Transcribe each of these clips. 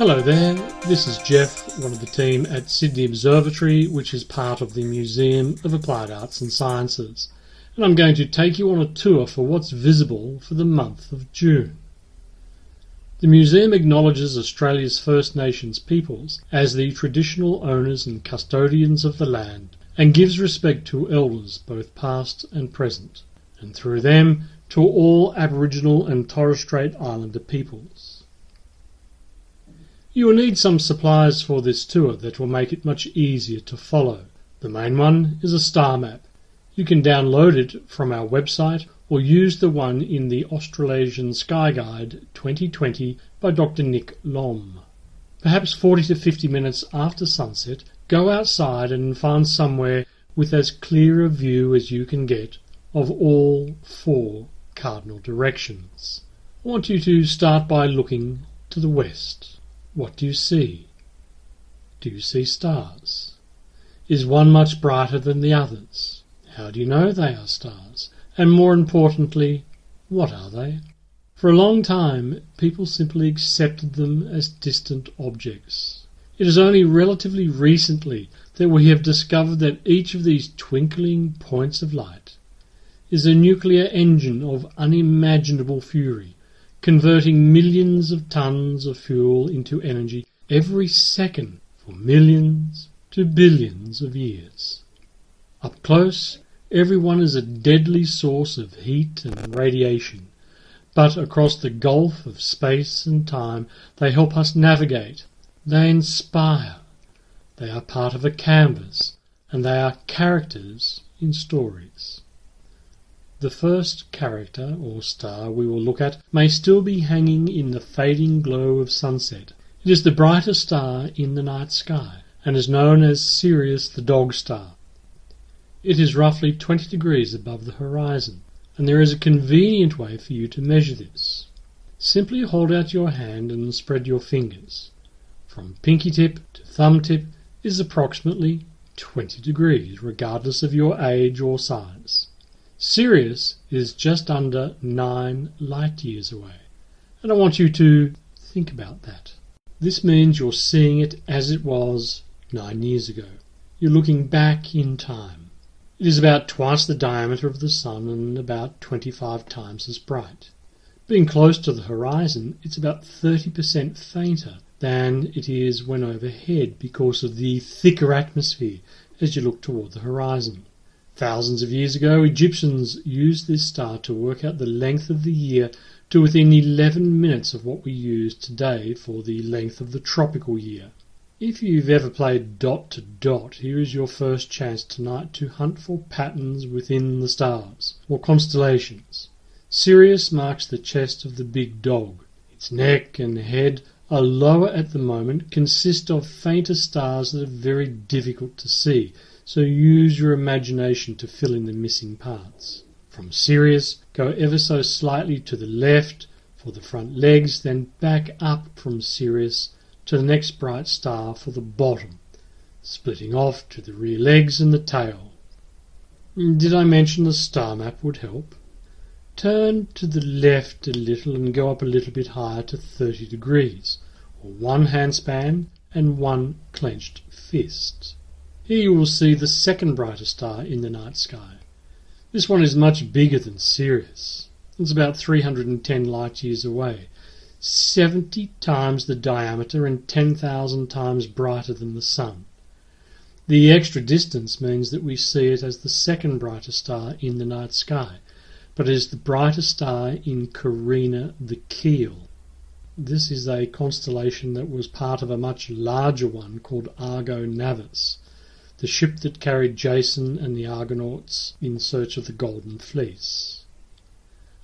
Hello there, this is Jeff, one of the team at Sydney Observatory, which is part of the Museum of Applied Arts and Sciences, and I'm going to take you on a tour for what's visible for the month of June. The museum acknowledges Australia's First Nations peoples as the traditional owners and custodians of the land and gives respect to elders both past and present, and through them to all Aboriginal and Torres Strait Islander peoples. You will need some supplies for this tour that will make it much easier to follow. The main one is a star map. You can download it from our website or use the one in the Australasian Sky Guide 2020 by Dr. Nick Lomb. Perhaps 40 to 50 minutes after sunset, go outside and find somewhere with as clear a view as you can get of all four cardinal directions. I want you to start by looking to the west. What do you see? Do you see stars? Is one much brighter than the others? How do you know they are stars? And more importantly, what are they? For a long time, people simply accepted them as distant objects. It is only relatively recently that we have discovered that each of these twinkling points of light is a nuclear engine of unimaginable fury converting millions of tons of fuel into energy every second for millions to billions of years. Up close, everyone is a deadly source of heat and radiation, but across the gulf of space and time they help us navigate, they inspire, they are part of a canvas, and they are characters in stories. The first character or star we will look at may still be hanging in the fading glow of sunset. It is the brightest star in the night sky, and is known as Sirius the Dog Star. It is roughly 20 degrees above the horizon, and there is a convenient way for you to measure this. Simply hold out your hand and spread your fingers. From pinky tip to thumb tip is approximately 20 degrees, regardless of your age or size. Sirius is just under 9 light years away, and I want you to think about that. This means you're seeing it as it was 9 years ago. You're looking back in time. It is about twice the diameter of the Sun and about 25 times as bright. Being close to the horizon, it's about 30% fainter than it is when overhead because of the thicker atmosphere as you look toward the horizon. Thousands of years ago, Egyptians used this star to work out the length of the year to within 11 minutes of what we use today for the length of the tropical year. If you've ever played dot to dot, here is your first chance tonight to hunt for patterns within the stars, or constellations. Sirius marks the chest of the big dog. Its neck and head are lower at the moment, consist of fainter stars that are very difficult to see, so use your imagination to fill in the missing parts. From Sirius, go ever so slightly to the left for the front legs, then back up from Sirius to the next bright star for the bottom, splitting off to the rear legs and the tail. Did I mention the star map would help? Turn to the left a little and go up a little bit higher to 30 degrees, or one handspan and one clenched fist. Here you will see the second brightest star in the night sky. This one is much bigger than Sirius. It's about 310 light years away, 70 times the diameter and 10,000 times brighter than the Sun. The extra distance means that we see it as the second brightest star in the night sky, but it is the brightest star in Carina the Keel. This is a constellation that was part of a much larger one called Argo Navis the ship that carried Jason and the Argonauts in search of the Golden Fleece.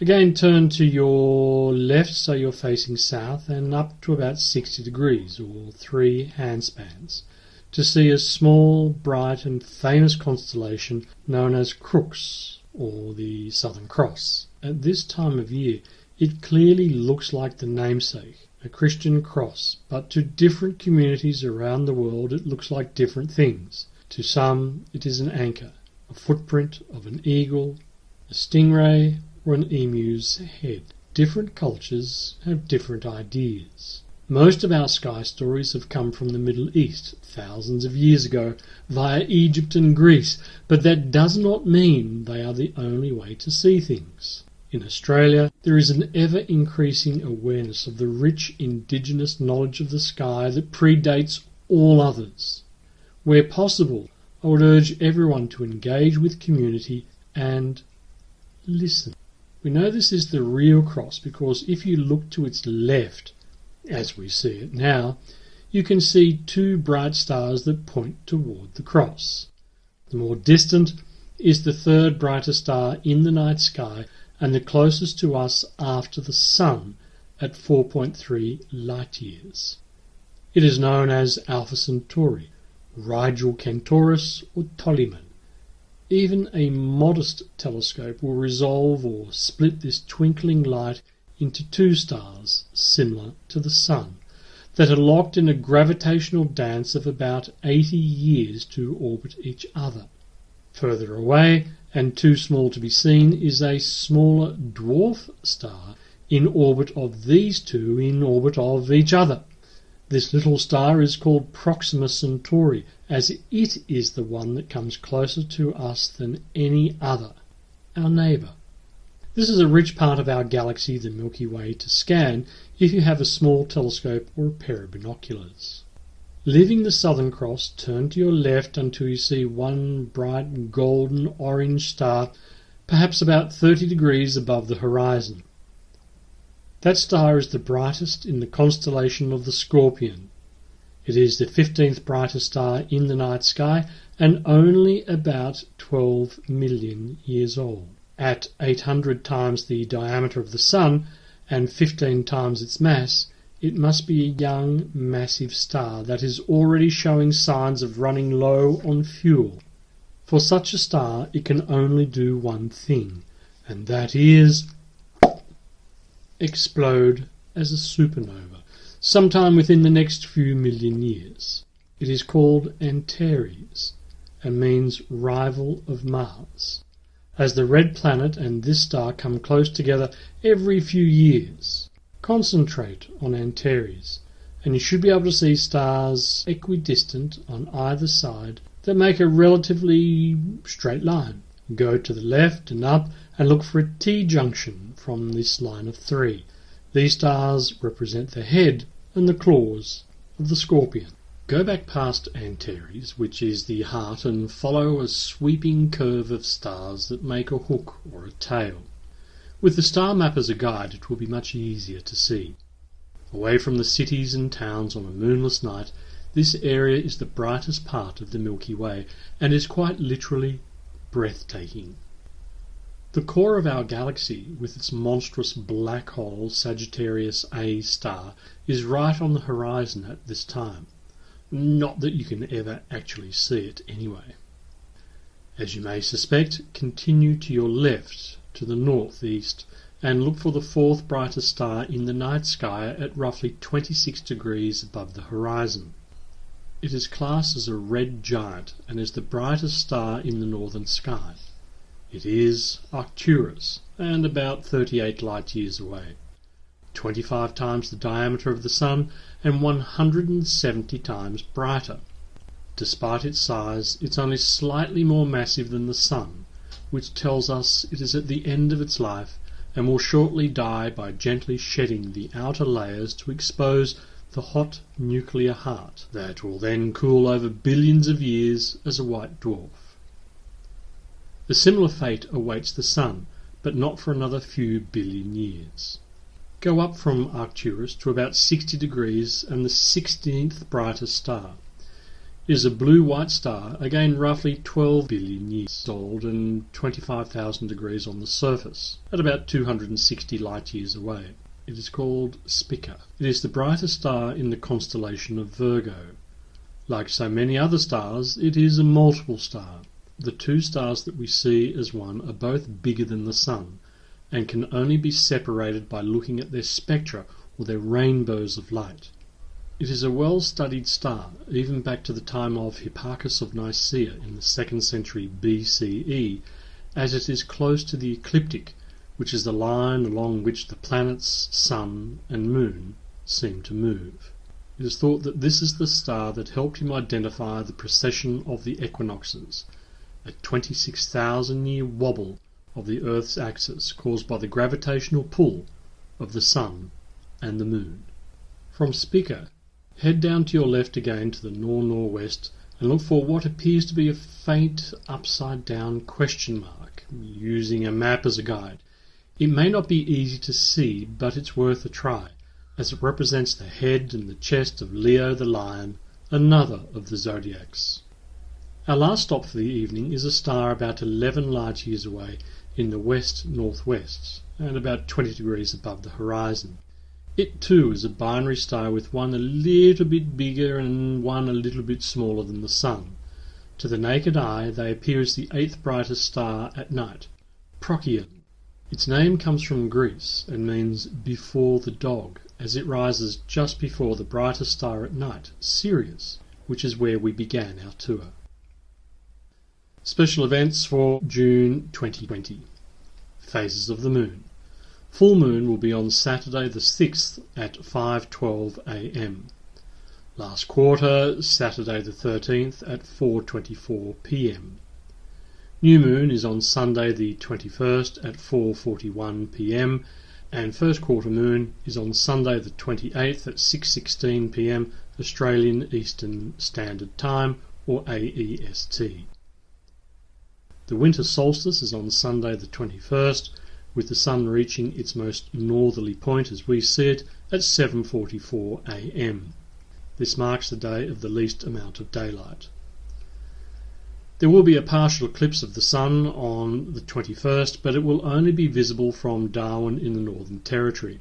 Again, turn to your left so you're facing south and up to about 60 degrees, or three handspans, to see a small, bright, and famous constellation known as Crux, or the Southern Cross. At this time of year, it clearly looks like the namesake, a Christian cross, but to different communities around the world it looks like different things. To some it is an anchor, a footprint of an eagle, a stingray, or an emu's head. Different cultures have different ideas. Most of our sky stories have come from the Middle East thousands of years ago via Egypt and Greece, but that does not mean they are the only way to see things. In Australia, there is an ever increasing awareness of the rich indigenous knowledge of the sky that predates all others. Where possible, I would urge everyone to engage with community and listen. We know this is the real cross because if you look to its left, as we see it now, you can see two bright stars that point toward the cross. The more distant is the third brighter star in the night sky and the closest to us after the Sun at 4.3 light years. It is known as Alpha Centauri, Rigil Kentaurus, or Toliman. Even a modest telescope will resolve or split this twinkling light into two stars similar to the Sun that are locked in a gravitational dance of about 80 years to orbit each other. Further away, and too small to be seen, is a smaller dwarf star in orbit of these two in orbit of each other. This little star is called Proxima Centauri, as it is the one that comes closer to us than any other, our neighbour. This is a rich part of our galaxy, the Milky Way, to scan if you have a small telescope or a pair of binoculars. Leaving the Southern Cross, turn to your left until you see one bright golden orange star, perhaps about 30 degrees above the horizon. That star is the brightest in the constellation of the Scorpion. It is the 15th brightest star in the night sky and only about 12 million years old at 800 times the diameter of the Sun and 15 times its mass, it must be a young, massive star that is already showing signs of running low on fuel. For such a star, it can only do one thing, and that is explode as a supernova sometime within the next few million years. It is called Antares and means rival of Mars as the red planet and this star come close together every few years. Concentrate on Antares, and you should be able to see stars equidistant on either side that make a relatively straight line. Go to the left and up and look for a T junction from this line of three. These stars represent the head and the claws of the scorpion. Go back past Antares, which is the heart, and follow a sweeping curve of stars that make a hook or a tail. With the star map as a guide, it will be much easier to see. Away from the cities and towns on a moonless night, this area is the brightest part of the Milky Way and is quite literally breathtaking. The core of our galaxy, with its monstrous black hole Sagittarius A star, is right on the horizon at this time. Not that you can ever actually see it anyway. As you may suspect, continue to your left, to the northeast, and look for the fourth brightest star in the night sky at roughly 26 degrees above the horizon. It is classed as a red giant and is the brightest star in the northern sky. It is Arcturus, and about 38 light years away. 25 times the diameter of the Sun and 170 times brighter. Despite its size, it's only slightly more massive than the Sun, which tells us it is at the end of its life and will shortly die by gently shedding the outer layers to expose the hot nuclear heart that will then cool over billions of years as a white dwarf. A similar fate awaits the Sun, but not for another few billion years. Go up from Arcturus to about 60 degrees and the 16th brightest star is a blue-white star, again roughly 12 billion years old and 25,000 degrees on the surface, at about 260 light years away. It is called Spica. It is the brightest star in the constellation of Virgo. Like so many other stars, it is a multiple star. The two stars that we see as one are both bigger than the Sun, and can only be separated by looking at their spectra or their rainbows of light. It is a well studied star, even back to the time of Hipparchus of Nicaea in the second century BCE, as it is close to the ecliptic, which is the line along which the planets, sun, and moon seem to move. It is thought that this is the star that helped him identify the precession of the equinoxes, a 26,000 year wobble of the Earth's axis caused by the gravitational pull of the Sun and the Moon. From Spica, head down to your left again to the nor-northwest and look for what appears to be a faint upside down question mark, using a map as a guide. It may not be easy to see, but it's worth a try, as it represents the head and the chest of Leo the lion, another of the zodiacs. Our last stop for the evening is a star about 11 light years away in the west northwest and about 20 degrees above the horizon. It too is a binary star with one a little bit bigger and one a little bit smaller than the Sun. To the naked eye, they appear as the eighth brightest star at night, Procyon. Its name comes from Greece and means before the dog, as it rises just before the brightest star at night, Sirius, which is where we began our tour. Special events for June 2020 Phases of the Moon. Full moon will be on Saturday the 6th at 5:12 a.m. Last quarter Saturday the 13th at 4:24 p.m. New moon is on Sunday the 21st at 4:41 p.m. and first quarter moon is on Sunday the 28th at 6:16 p.m. Australian Eastern Standard Time or AEST. The winter solstice is on Sunday the 21st with the sun reaching its most northerly point as we see it at 7:44 a.m. This marks the day of the least amount of daylight. There will be a partial eclipse of the sun on the 21st, but it will only be visible from Darwin in the Northern Territory.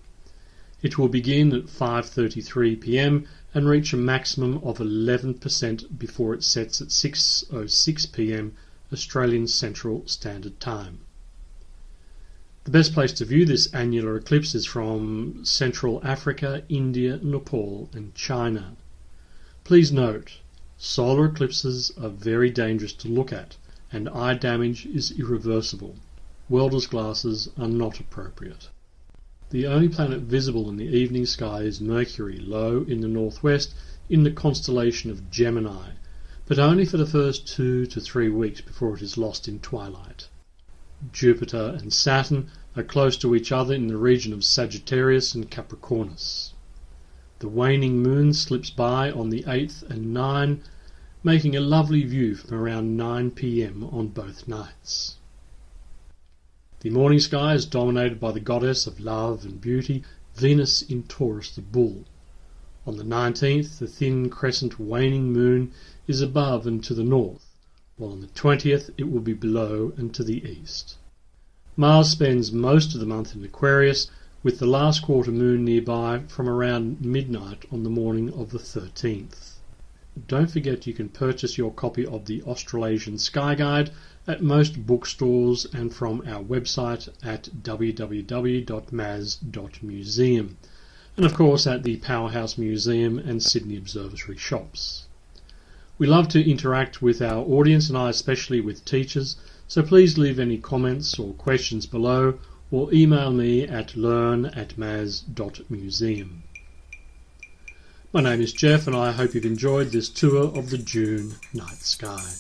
It will begin at 5:33 p.m. and reach a maximum of 11% before it sets at 6:06 p.m. Australian Central Standard Time. The best place to view this annular eclipse is from Central Africa, India, Nepal, and China. Please note, solar eclipses are very dangerous to look at, and eye damage is irreversible. Welder's glasses are not appropriate. The only planet visible in the evening sky is Mercury, low in the northwest in the constellation of Gemini, but only for the first two to three weeks before it is lost in twilight. Jupiter and Saturn are close to each other in the region of Sagittarius and Capricornus. The waning moon slips by on the 8th and 9, making a lovely view from around 9 pm on both nights. The morning sky is dominated by the goddess of love and beauty, Venus in Taurus the bull. On the 19th, the thin crescent waning moon is above and to the north while on the 20th it will be below and to the east. Mars spends most of the month in Aquarius, with the last quarter moon nearby from around midnight on the morning of the 13th. Don't forget you can purchase your copy of the Australasian Sky Guide at most bookstores and from our website at www.maas.museum and of course at the Powerhouse Museum and Sydney Observatory shops. We love to interact with our audience and I especially with teachers, so please leave any comments or questions below or email me at learn at maas.museum. My name is Jeff and I hope you've enjoyed this tour of the June night sky.